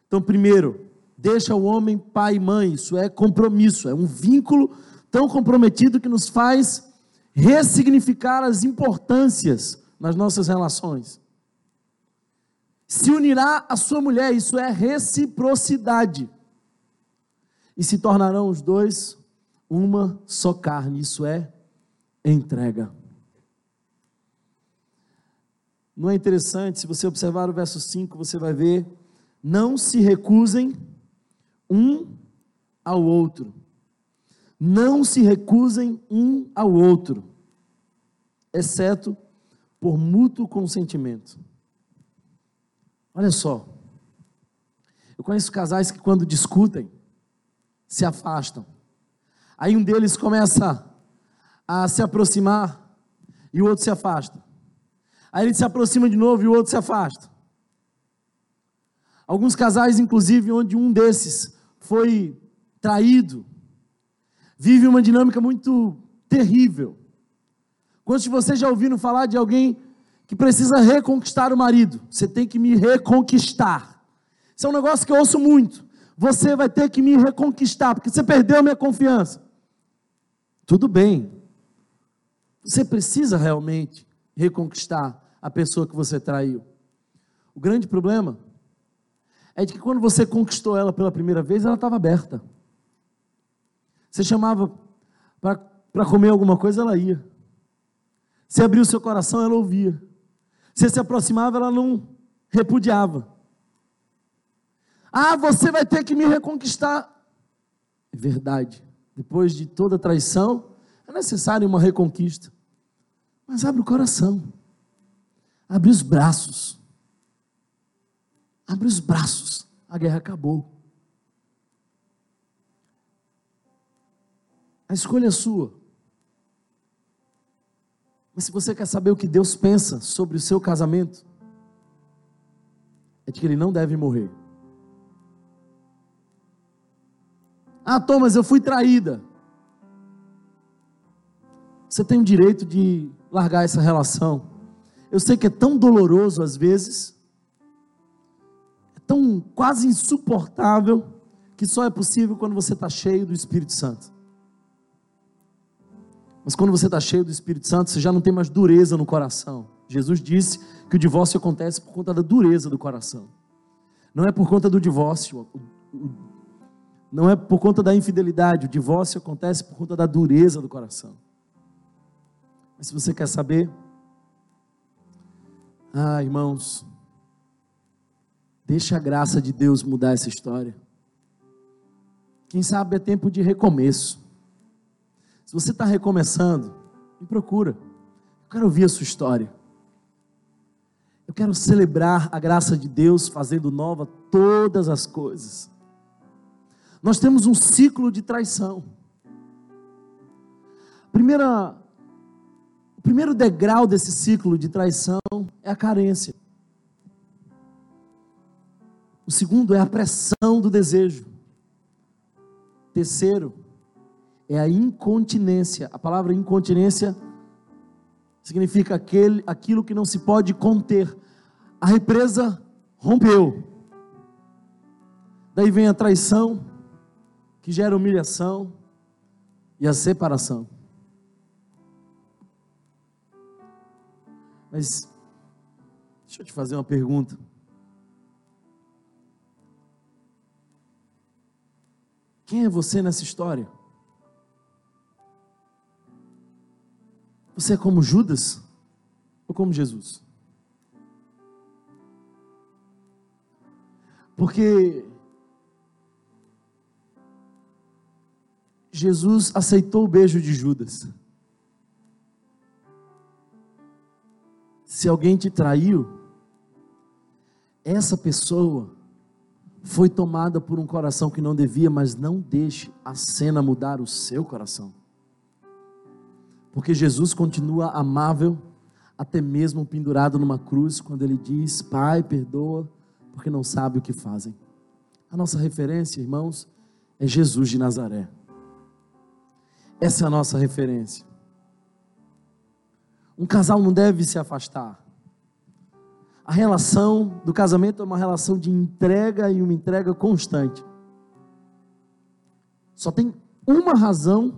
Então, primeiro, deixa o homem pai e mãe, isso é compromisso, é um vínculo tão comprometido que nos faz ressignificar as importâncias nas nossas relações. Se unirá à sua mulher, isso é reciprocidade. E se tornarão os dois uma só carne, isso é entrega. Não é interessante, se você observar o verso 5, você vai ver: não se recusem um ao outro não se recusem um ao outro, exceto por mútuo consentimento. Olha só, eu conheço casais que quando discutem, se afastam. Aí um deles começa a se aproximar e o outro se afasta. Aí ele se aproxima de novo e o outro se afasta. Alguns casais, inclusive, onde um desses foi traído, vive uma dinâmica muito terrível. Quantos de vocês já ouviram falar de alguém que precisa reconquistar o marido? Você tem que me reconquistar. Isso é um negócio que eu ouço muito. Você vai ter que me reconquistar, porque você perdeu a minha confiança. Tudo bem. Você precisa realmente reconquistar a pessoa que você traiu. O grande problema é de que quando você conquistou ela pela primeira vez, ela estava aberta. Você chamava para comer alguma coisa, ela ia. Você abriu seu coração, ela ouvia. Você se aproximava, ela não repudiava. Ah, você vai ter que me reconquistar. É verdade. Depois de toda traição, é necessário uma reconquista. Mas abre o coração. Abre os braços. Abre os braços. A guerra acabou. A escolha é sua. Mas se você quer saber o que Deus pensa sobre o seu casamento, é de que ele não deve morrer. Ah, Thomas, eu fui traída. Você tem o direito de largar essa relação. Eu sei que é tão doloroso às vezes, é tão quase insuportável, que só é possível quando você está cheio do Espírito Santo. Mas quando você está cheio do Espírito Santo, você já não tem mais dureza no coração. Jesus disse que o divórcio acontece por conta da dureza do coração. Não é por conta do divórcio, não é por conta da infidelidade. O divórcio acontece por conta da dureza do coração. Mas se você quer saber, ah, irmãos, deixa a graça de Deus mudar essa história. Quem sabe é tempo de recomeço. Se você está recomeçando, me procura. Eu quero ouvir a sua história. Eu quero celebrar a graça de Deus fazendo nova todas as coisas. Nós temos um ciclo de traição. Primeira, primeiro degrau desse ciclo de traição é a carência. O segundo é a pressão do desejo. Terceiro é a incontinência. A palavra incontinência significa aquele, aquilo que não se pode conter. A represa rompeu. Daí vem a traição, que gera humilhação e a separação. Mas deixa eu te fazer uma pergunta. Quem é você nessa história? Você é como Judas ou como Jesus? Porque Jesus aceitou o beijo de Judas. Se alguém te traiu, essa pessoa foi tomada por um coração que não devia, mas não deixe a cena mudar o seu coração. Porque Jesus continua amável, até mesmo pendurado numa cruz, quando ele diz: Pai, perdoa, porque não sabe o que fazem. A nossa referência, irmãos, é Jesus de Nazaré. Essa é a nossa referência. Um casal não deve se afastar. A relação do casamento é uma relação de entrega e uma entrega constante. Só tem uma razão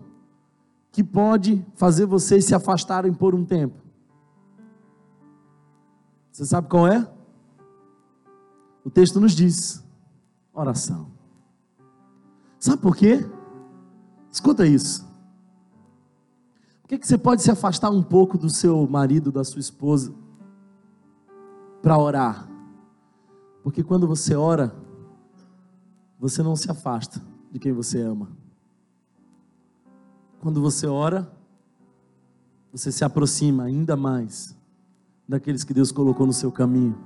que pode fazer vocês se afastarem por um tempo. Você sabe qual é? O texto nos diz: oração. Sabe por quê? Escuta isso. Por que, que você pode se afastar um pouco do seu marido, da sua esposa, para orar? Porque quando você ora, você não se afasta de quem você ama. Quando você ora, você se aproxima ainda mais daqueles que Deus colocou no seu caminho.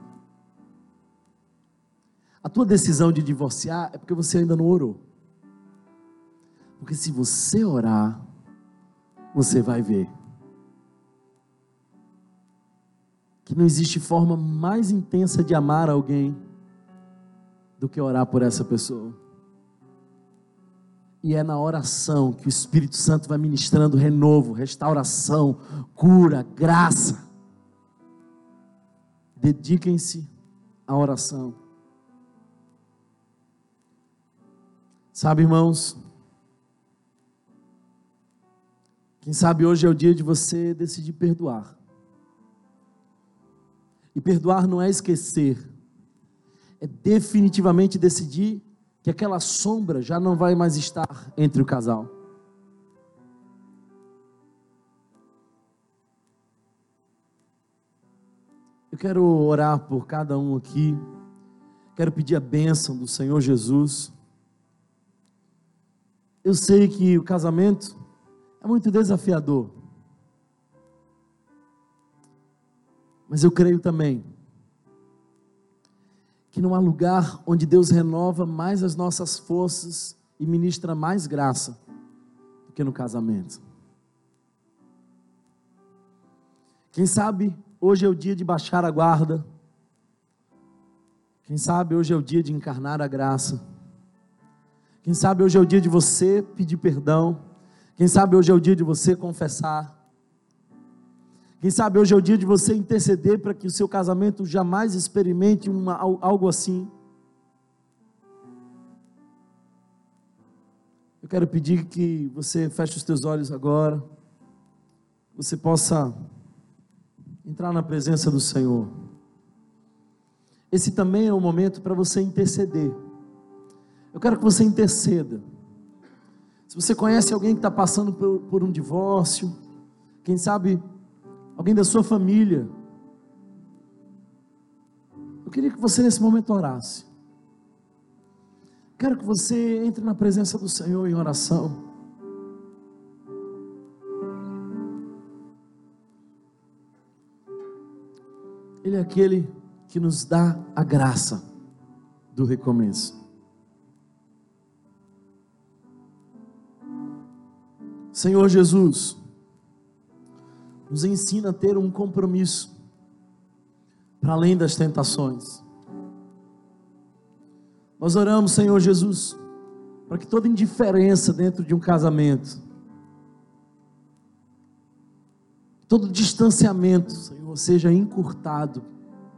A tua decisão de divorciar é porque você ainda não orou. Porque se você orar, você vai ver que não existe forma mais intensa de amar alguém do que orar por essa pessoa. E é na oração que o Espírito Santo vai ministrando renovo, restauração, cura, graça. Dediquem-se à oração. Sabe, irmãos, Quem sabe hoje é o dia de você decidir perdoar. E perdoar não é esquecer, é definitivamente decidir que aquela sombra já não vai mais estar entre o casal. Eu quero orar por cada um aqui, quero pedir a bênção do Senhor Jesus. Eu sei que o casamento é muito desafiador. Mas eu creio também que não há lugar onde Deus renova mais as nossas forças e ministra mais graça do que no casamento. Quem sabe hoje é o dia de baixar a guarda, Quem sabe hoje é o dia de encarnar a graça. Quem sabe hoje é o dia de você pedir perdão. Quem sabe hoje é o dia de você confessar. Quem sabe hoje é o dia de você interceder para que o seu casamento jamais experimente uma, algo assim. Eu quero pedir que você feche os teus olhos agora. Você possa entrar na presença do Senhor. Esse também é o momento para você interceder. Eu quero que você interceda. Se você conhece alguém que está passando por, por um divórcio, quem sabe alguém da sua família, eu queria que você nesse momento orasse. Quero que você entre na presença do Senhor em oração. Ele é aquele que nos dá a graça do recomeço. Senhor Jesus, nos ensina a ter um compromisso para além das tentações. Nós oramos, Senhor Jesus, para que toda indiferença dentro de um casamento, todo distanciamento, Senhor, seja encurtado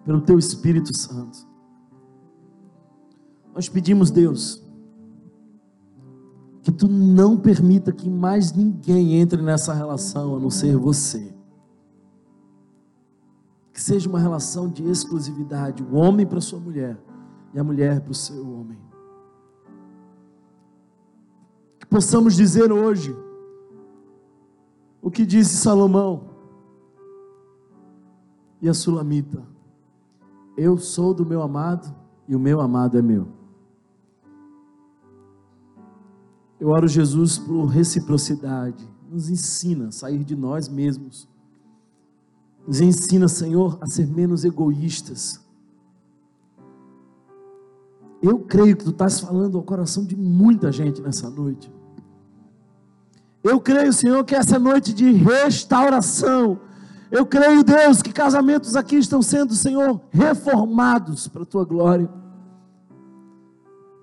pelo Teu Espírito Santo. Nós pedimos, Deus, que tu não permita que mais ninguém entre nessa relação a não ser você. Que seja uma relação de exclusividade, o homem para sua mulher e a mulher para o seu homem. Que possamos dizer hoje o que disse Salomão e a Sulamita: Eu sou do meu amado e o meu amado é meu. Eu oro, Jesus, por reciprocidade. Nos ensina a sair de nós mesmos. Nos ensina, Senhor, a ser menos egoístas. Eu creio que tu estás falando ao coração de muita gente nessa noite. Eu creio, Senhor, que essa é noite de restauração. Eu creio, Deus, que casamentos aqui estão sendo, Senhor, reformados para a tua glória.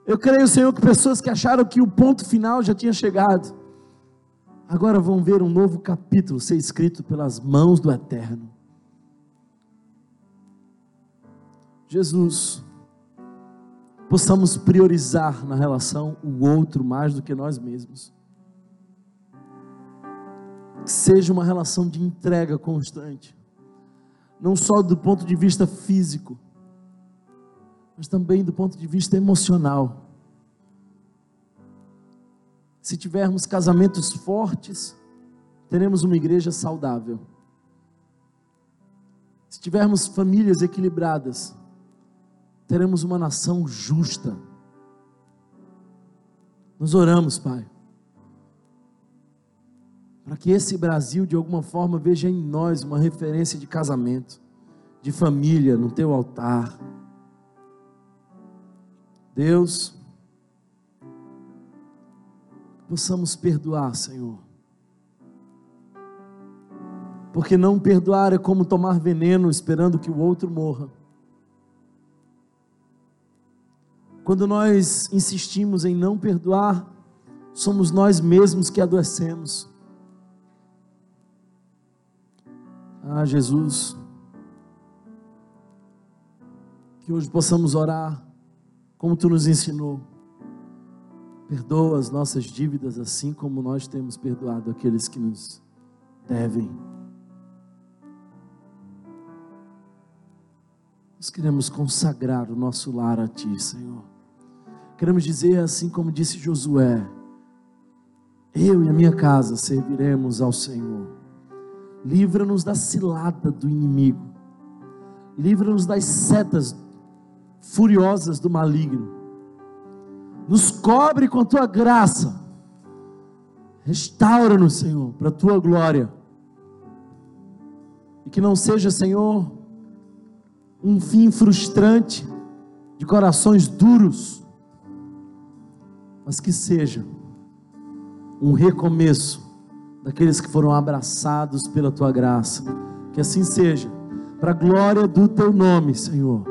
Eu creio, Senhor, que pessoas que acharam que o ponto final já tinha chegado, agora vão ver um novo capítulo ser escrito pelas mãos do Eterno. Jesus, possamos priorizar na relação o outro mais do que nós mesmos. Que seja uma relação de entrega constante, não só do ponto de vista físico, mas também do ponto de vista emocional. Se tivermos casamentos fortes, teremos uma igreja saudável. Se tivermos famílias equilibradas, teremos uma nação justa. Nós oramos, Pai, para que esse Brasil, de alguma forma, veja em nós uma referência de casamento, de família no teu altar Deus, possamos perdoar, Senhor. Porque não perdoar é como tomar veneno esperando que o outro morra. Quando nós insistimos em não perdoar, somos nós mesmos que adoecemos. Ah, Jesus, que hoje possamos orar como tu nos ensinou. Perdoa as nossas dívidas assim como nós temos perdoado aqueles que nos devem. Nós queremos consagrar o nosso lar a Ti, Senhor. Queremos dizer assim como disse Josué: Eu e a minha casa serviremos ao Senhor. Livra-nos da cilada do inimigo. Livra-nos das setas furiosas do maligno. Nos cobre com a tua graça. Restaura-nos, Senhor, para a tua glória. E que não seja, Senhor, um fim frustrante de corações duros, mas que seja um recomeço daqueles que foram abraçados pela tua graça. Que assim seja, para a glória do teu nome, Senhor